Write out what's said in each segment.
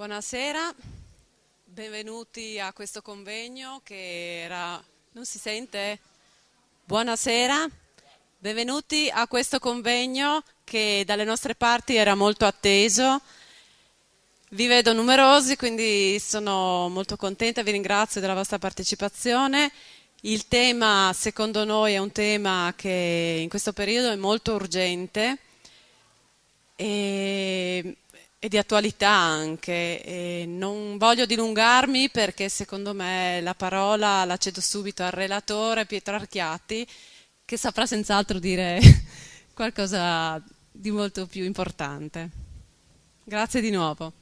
Buonasera, benvenuti a questo convegno che era... non si sente? Buonasera, benvenuti a questo convegno che dalle nostre parti era molto atteso. Vi vedo numerosi, quindi sono molto contenta, vi ringrazio della vostra partecipazione. Il tema, secondo noi, è un tema che in questo periodo è molto urgente e e di attualità anche. E non voglio dilungarmi perché secondo me la parola la cedo subito al relatore Pietro Archiatti che saprà senz'altro dire qualcosa di molto più importante. Grazie di nuovo.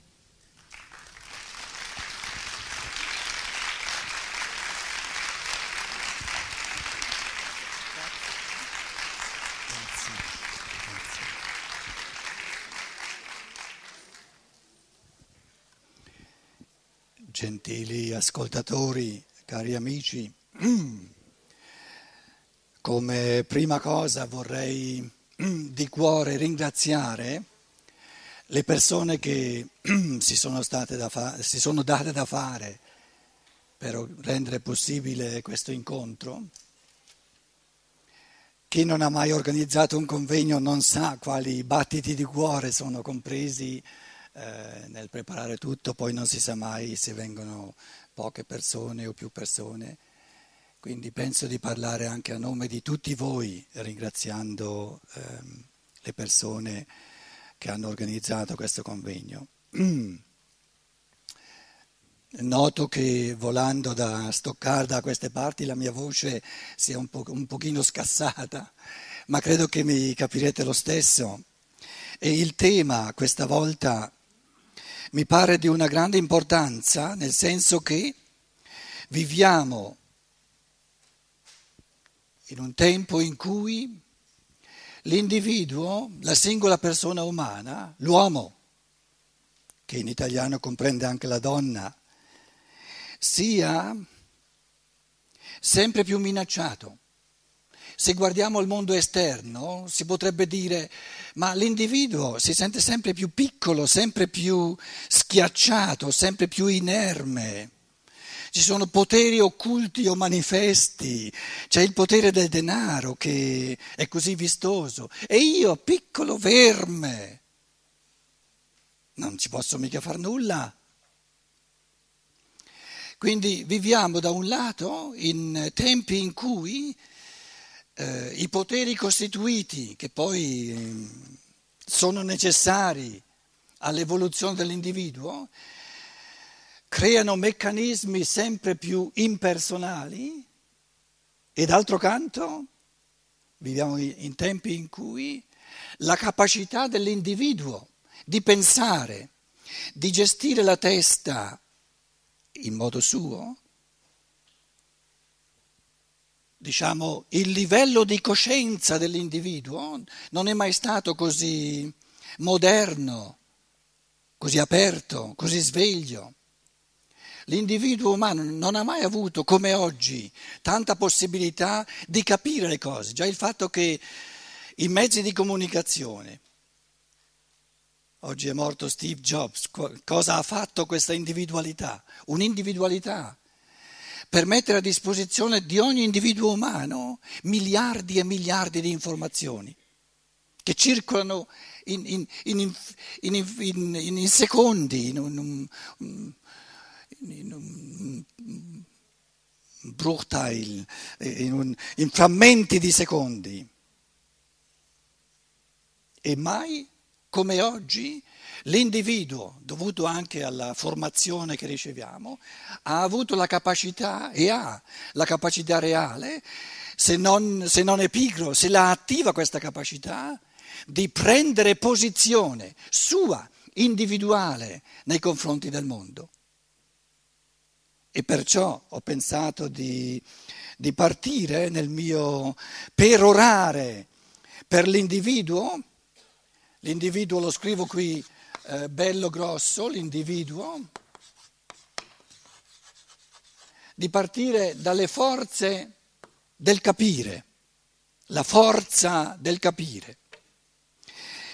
Gentili ascoltatori, cari amici, come prima cosa vorrei di cuore ringraziare le persone che si sono, fa- si sono date da fare per rendere possibile questo incontro. Chi non ha mai organizzato un convegno non sa quali battiti di cuore sono compresi eh, nel preparare tutto, poi non si sa mai se vengono poche persone o più persone. Quindi penso di parlare anche a nome di tutti voi, ringraziando ehm, le persone che hanno organizzato questo convegno. Noto che volando da Stoccarda a queste parti la mia voce sia un, po- un pochino scassata, ma credo che mi capirete lo stesso. E il tema questa volta mi pare di una grande importanza, nel senso che viviamo in un tempo in cui l'individuo, la singola persona umana, l'uomo, che in italiano comprende anche la donna, sia sempre più minacciato. Se guardiamo il mondo esterno si potrebbe dire ma l'individuo si sente sempre più piccolo, sempre più schiacciato, sempre più inerme. Ci sono poteri occulti o manifesti, c'è il potere del denaro che è così vistoso e io, piccolo verme, non ci posso mica far nulla. Quindi viviamo da un lato in tempi in cui eh, i poteri costituiti che poi eh, sono necessari all'evoluzione dell'individuo creano meccanismi sempre più impersonali e d'altro canto viviamo in tempi in cui la capacità dell'individuo di pensare, di gestire la testa in modo suo, diciamo, il livello di coscienza dell'individuo non è mai stato così moderno, così aperto, così sveglio. L'individuo umano non ha mai avuto, come oggi, tanta possibilità di capire le cose. Già il fatto che i mezzi di comunicazione, oggi è morto Steve Jobs, cosa ha fatto questa individualità? Un'individualità per mettere a disposizione di ogni individuo umano miliardi e miliardi di informazioni che circolano in, in, in, in secondi, in un, in un bruchteil, in, in frammenti di secondi. E mai come oggi L'individuo, dovuto anche alla formazione che riceviamo, ha avuto la capacità e ha la capacità reale, se non, se non è pigro, se la attiva questa capacità, di prendere posizione sua, individuale, nei confronti del mondo. E perciò ho pensato di, di partire nel mio perorare per l'individuo, l'individuo lo scrivo qui eh, bello grosso, l'individuo, di partire dalle forze del capire, la forza del capire.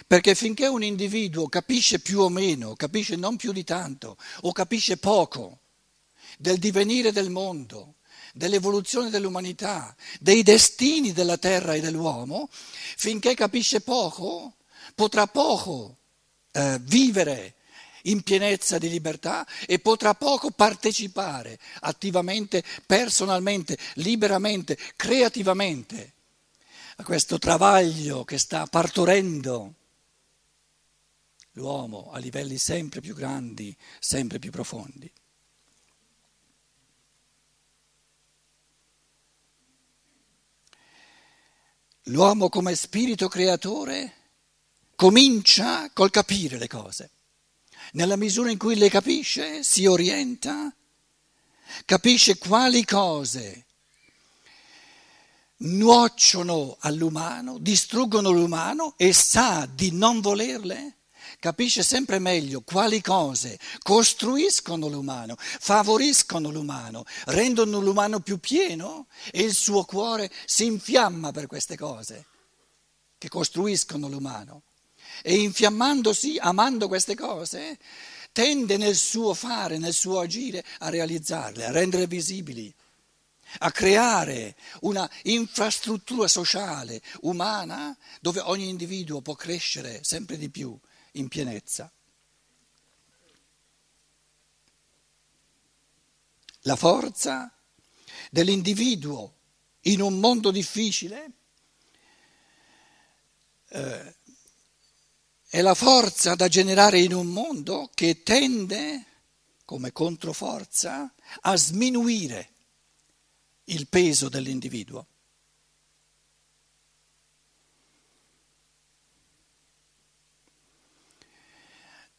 Perché finché un individuo capisce più o meno, capisce non più di tanto, o capisce poco del divenire del mondo, dell'evoluzione dell'umanità, dei destini della terra e dell'uomo, finché capisce poco, potrà poco eh, vivere in pienezza di libertà e potrà poco partecipare attivamente, personalmente, liberamente, creativamente a questo travaglio che sta partorendo l'uomo a livelli sempre più grandi, sempre più profondi. L'uomo come spirito creatore comincia col capire le cose. Nella misura in cui le capisce, si orienta, capisce quali cose nuociono all'umano, distruggono l'umano e sa di non volerle capisce sempre meglio quali cose costruiscono l'umano, favoriscono l'umano, rendono l'umano più pieno e il suo cuore si infiamma per queste cose che costruiscono l'umano. E infiammandosi, amando queste cose, tende nel suo fare, nel suo agire a realizzarle, a rendere visibili a creare una infrastruttura sociale, umana, dove ogni individuo può crescere sempre di più in pienezza. La forza dell'individuo in un mondo difficile eh, è la forza da generare in un mondo che tende, come controforza, a sminuire il peso dell'individuo.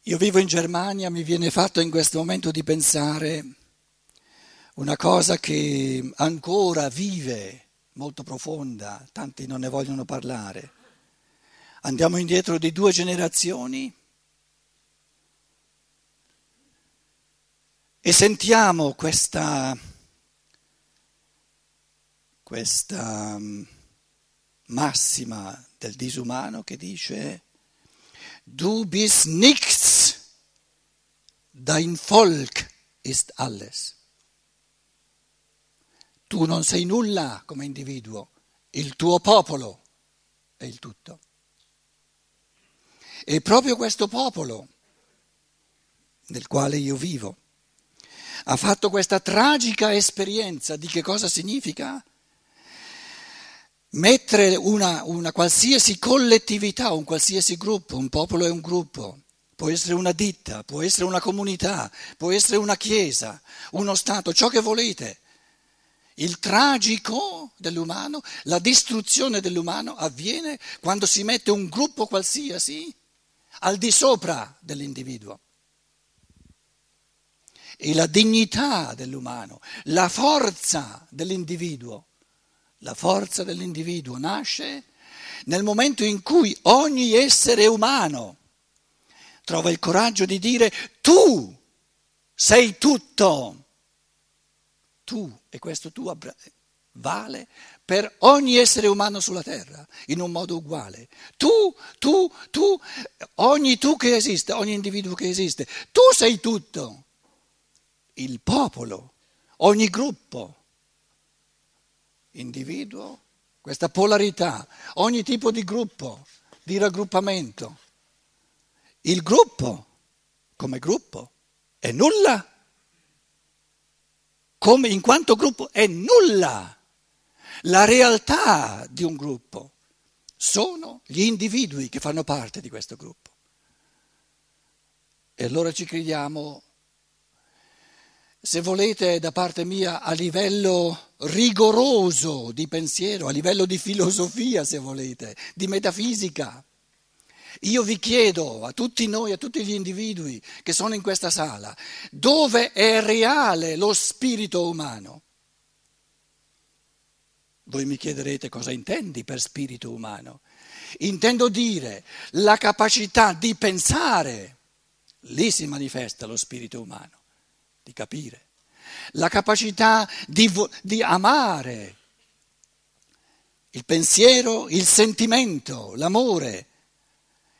Io vivo in Germania, mi viene fatto in questo momento di pensare una cosa che ancora vive, molto profonda, tanti non ne vogliono parlare. Andiamo indietro di due generazioni e sentiamo questa, questa mm, massima del disumano che dice Du bist nichts, dein Volk ist alles. Tu non sei nulla come individuo, il tuo popolo è il tutto. E proprio questo popolo, nel quale io vivo, ha fatto questa tragica esperienza di che cosa significa mettere una, una qualsiasi collettività, un qualsiasi gruppo, un popolo è un gruppo, può essere una ditta, può essere una comunità, può essere una chiesa, uno Stato, ciò che volete. Il tragico dell'umano, la distruzione dell'umano avviene quando si mette un gruppo qualsiasi al di sopra dell'individuo. E la dignità dell'umano, la forza dell'individuo la forza dell'individuo nasce nel momento in cui ogni essere umano trova il coraggio di dire tu sei tutto. Tu, e questo tu vale per ogni essere umano sulla terra, in un modo uguale. Tu, tu, tu, ogni tu che esiste, ogni individuo che esiste, tu sei tutto. Il popolo, ogni gruppo, individuo, questa polarità, ogni tipo di gruppo, di raggruppamento. Il gruppo, come gruppo, è nulla. Come in quanto gruppo è nulla. La realtà di un gruppo sono gli individui che fanno parte di questo gruppo. E allora ci crediamo se volete da parte mia, a livello rigoroso di pensiero, a livello di filosofia, se volete, di metafisica. Io vi chiedo a tutti noi, a tutti gli individui che sono in questa sala, dove è reale lo spirito umano? Voi mi chiederete cosa intendi per spirito umano. Intendo dire la capacità di pensare, lì si manifesta lo spirito umano di capire, la capacità di, di amare, il pensiero, il sentimento, l'amore,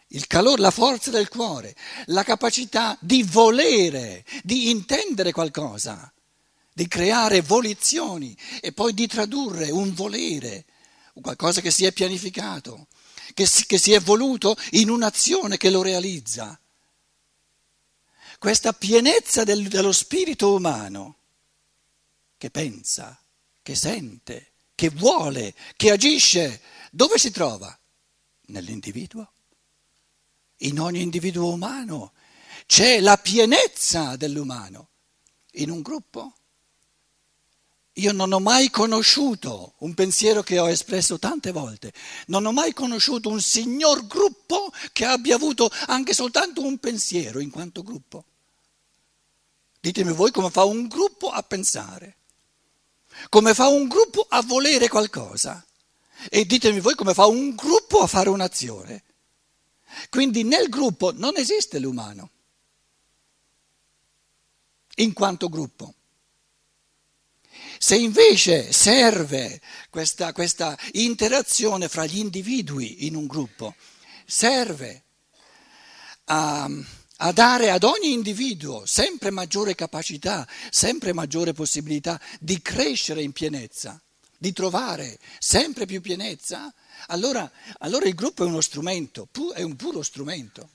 il calore, la forza del cuore, la capacità di volere, di intendere qualcosa, di creare volizioni e poi di tradurre un volere, qualcosa che si è pianificato, che si, che si è voluto in un'azione che lo realizza. Questa pienezza del, dello spirito umano che pensa, che sente, che vuole, che agisce, dove si trova? Nell'individuo in ogni individuo umano c'è la pienezza dell'umano. In un gruppo? Io non ho mai conosciuto un pensiero che ho espresso tante volte, non ho mai conosciuto un signor gruppo che abbia avuto anche soltanto un pensiero in quanto gruppo. Ditemi voi come fa un gruppo a pensare, come fa un gruppo a volere qualcosa e ditemi voi come fa un gruppo a fare un'azione. Quindi nel gruppo non esiste l'umano, in quanto gruppo. Se invece serve questa, questa interazione fra gli individui in un gruppo, serve a, a dare ad ogni individuo sempre maggiore capacità, sempre maggiore possibilità di crescere in pienezza, di trovare sempre più pienezza, allora, allora il gruppo è uno strumento, è un puro strumento.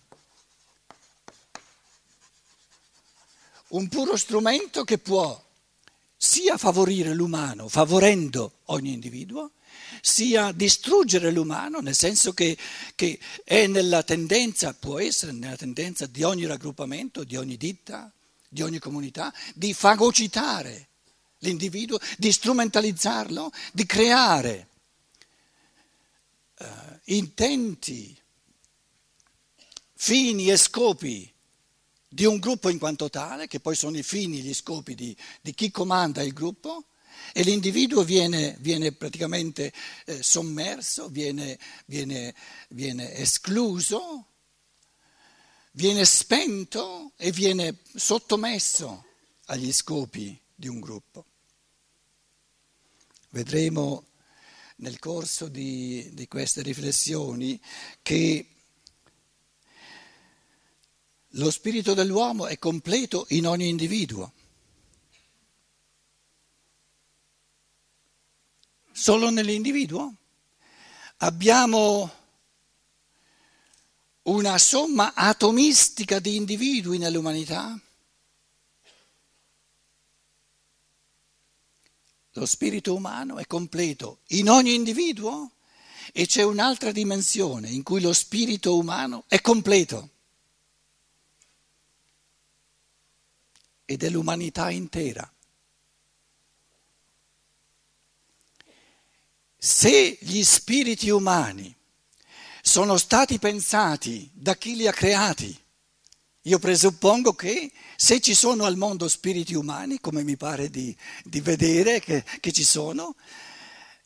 Un puro strumento che può sia favorire l'umano, favorendo ogni individuo, sia distruggere l'umano, nel senso che, che, è nella tendenza, può essere nella tendenza di ogni raggruppamento, di ogni ditta, di ogni comunità, di fagocitare l'individuo, di strumentalizzarlo, di creare intenti, fini e scopi di un gruppo in quanto tale, che poi sono i fini gli scopi di, di, chi comanda il gruppo, e l'individuo viene, viene praticamente eh, sommerso, viene, viene, viene escluso, viene spento e viene sottomesso agli scopi di un gruppo. Vedremo nel corso di, di queste riflessioni che lo spirito dell'uomo è completo in ogni individuo. Solo nell'individuo? Abbiamo una somma atomistica di individui nell'umanità? Lo spirito umano è completo in ogni individuo e c'è un'altra dimensione in cui lo spirito umano è completo ed è l'umanità intera. Se gli spiriti umani sono stati pensati da chi li ha creati, io presuppongo che se ci sono al mondo spiriti umani, come mi pare di, di vedere che, che ci sono,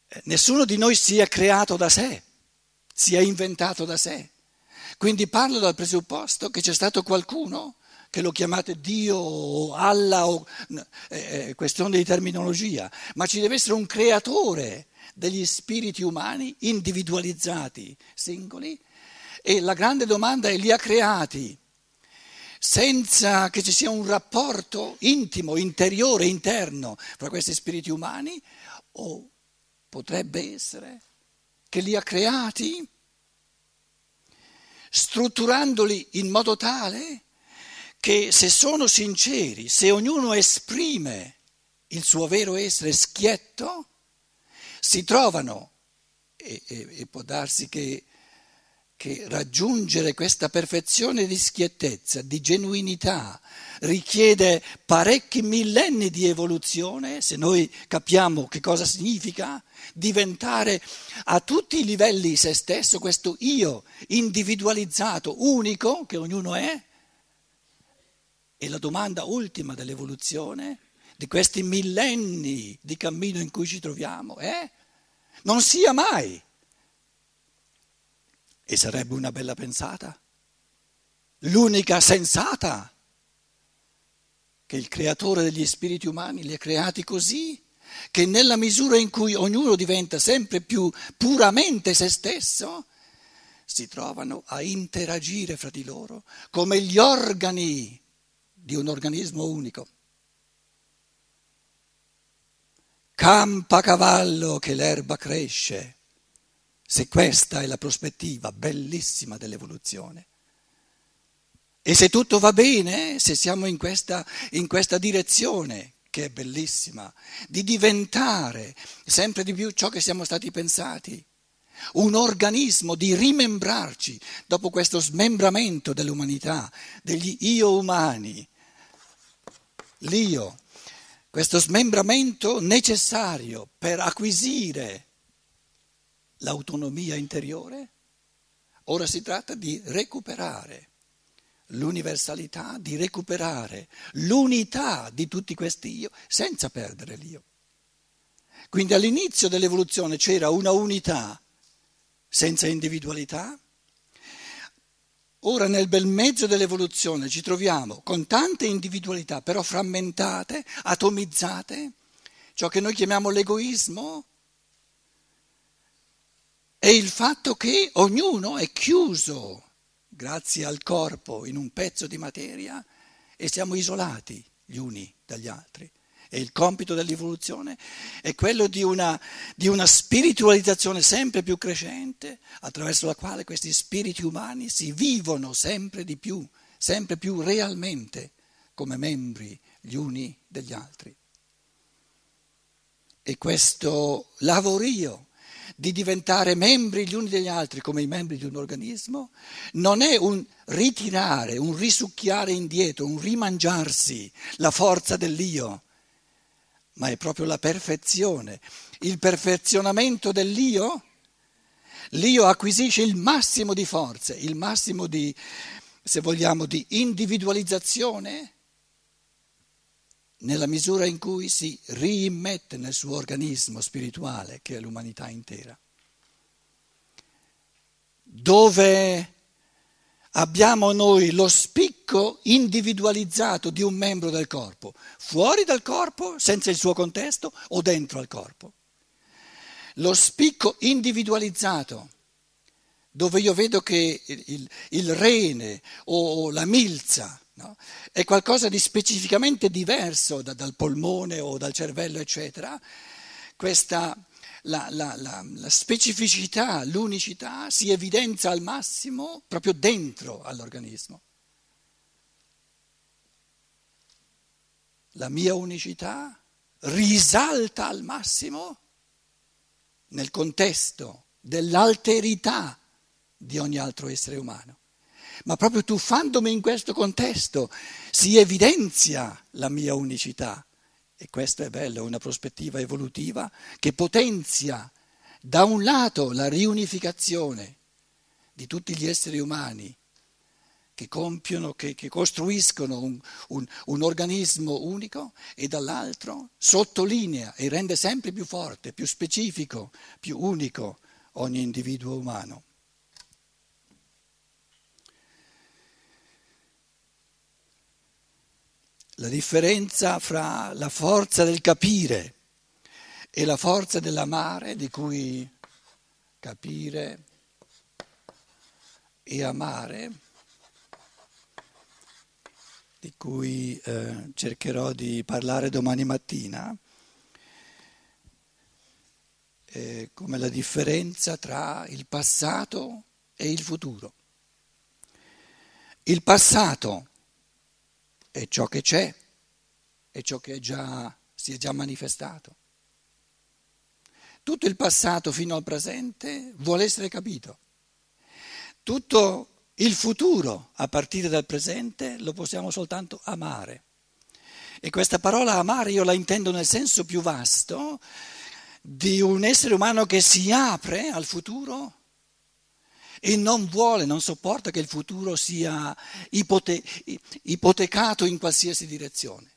eh, nessuno di noi si è creato da sé, si è inventato da sé. Quindi parlo dal presupposto che c'è stato qualcuno, che lo chiamate Dio o Allah, o, eh, eh, questione di terminologia, ma ci deve essere un creatore degli spiriti umani individualizzati, singoli, e la grande domanda è li ha creati senza che ci sia un rapporto intimo, interiore, interno fra questi spiriti umani, o potrebbe essere che li ha creati strutturandoli in modo tale che se sono sinceri, se ognuno esprime il suo vero essere schietto, si trovano, e, e, e può darsi che che raggiungere questa perfezione di schiettezza, di genuinità, richiede parecchi millenni di evoluzione, se noi capiamo che cosa significa diventare a tutti i livelli se stesso, questo io individualizzato, unico, che ognuno è. E la domanda ultima dell'evoluzione, di questi millenni di cammino in cui ci troviamo, è non sia mai. E sarebbe una bella pensata, l'unica sensata, che il creatore degli spiriti umani li ha creati così, che nella misura in cui ognuno diventa sempre più puramente se stesso, si trovano a interagire fra di loro come gli organi di un organismo unico. Campa cavallo che l'erba cresce, se questa è la prospettiva bellissima dell'evoluzione. E se tutto va bene, se siamo in questa, in questa direzione, che è bellissima, di diventare sempre di più ciò che siamo stati pensati, un organismo di rimembrarci dopo questo smembramento dell'umanità, degli io umani, l'io, questo smembramento necessario per acquisire l'autonomia interiore, ora si tratta di recuperare l'universalità, di recuperare l'unità di tutti questi io senza perdere l'io. Quindi all'inizio dell'evoluzione c'era una unità senza individualità. Ora nel bel mezzo dell'evoluzione ci troviamo con tante individualità, però frammentate, atomizzate, ciò che noi chiamiamo l'egoismo è il fatto che ognuno è chiuso grazie al corpo in un pezzo di materia e siamo isolati gli uni dagli altri. E il compito dell'evoluzione è quello di una, di una, spiritualizzazione sempre più crescente, attraverso la quale questi spiriti umani si vivono sempre di più, sempre più realmente come membri gli uni degli altri. E questo lavorio di diventare membri gli uni degli altri come i membri di un organismo, non è un ritirare, un risucchiare indietro, un rimangiarsi la forza dell'io, ma è proprio la perfezione, il perfezionamento dell'io. L'io acquisisce il massimo di forze, il massimo di, se vogliamo, di individualizzazione nella misura in cui si riimmette nel suo organismo spirituale, che è l'umanità intera, dove abbiamo noi lo spicco individualizzato di un membro del corpo, fuori dal corpo, senza il suo contesto, o dentro al corpo. Lo spicco individualizzato, dove io vedo che il, il rene o la milza no? è qualcosa di specificamente diverso da, dal polmone o dal cervello, eccetera, questa, la, la, la, la specificità, l'unicità si evidenzia al massimo proprio dentro all'organismo. La mia unicità risalta al massimo nel contesto dell'alterità di ogni altro essere umano ma proprio tuffandomi in questo contesto si evidenzia la mia unicità. E questo è bello, una prospettiva evolutiva che potenzia da un lato la riunificazione di tutti gli esseri umani che compiono, che, che costruiscono un, un, un organismo unico e dall'altro sottolinea e rende sempre più forte, più specifico, più unico ogni individuo umano. La differenza fra la forza del capire e la forza dell'amare, di cui capire e amare, di cui eh, cercherò di parlare domani mattina, eh, come la differenza tra il passato e il futuro. Il passato è ciò che c'è, è ciò che è già, si è già manifestato. Tutto il passato fino al presente vuole essere capito. Tutto il futuro a partire dal presente lo possiamo soltanto amare. E questa parola amare io la intendo nel senso più vasto di un essere umano che si apre al futuro e non vuole, non sopporta che il futuro sia ipote- ipotecato in qualsiasi direzione.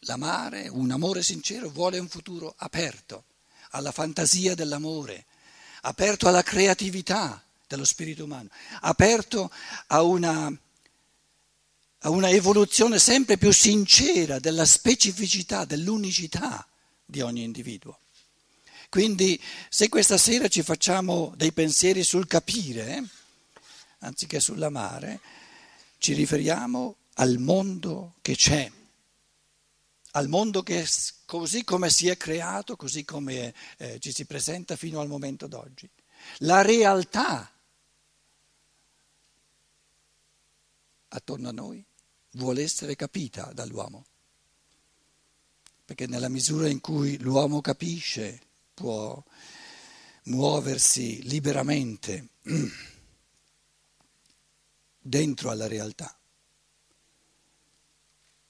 L'amare, un amore sincero, vuole un futuro aperto alla fantasia dell'amore, aperto alla creatività dello spirito umano, aperto a una, a una evoluzione sempre più sincera della specificità, dell'unicità di ogni individuo. Quindi se questa sera ci facciamo dei pensieri sul capire, anziché sull'amare, ci riferiamo al mondo che c'è, al mondo che così come si è creato, così come eh, ci si presenta fino al momento d'oggi. La realtà attorno a noi vuole essere capita dall'uomo, perché nella misura in cui l'uomo capisce può muoversi liberamente dentro alla realtà.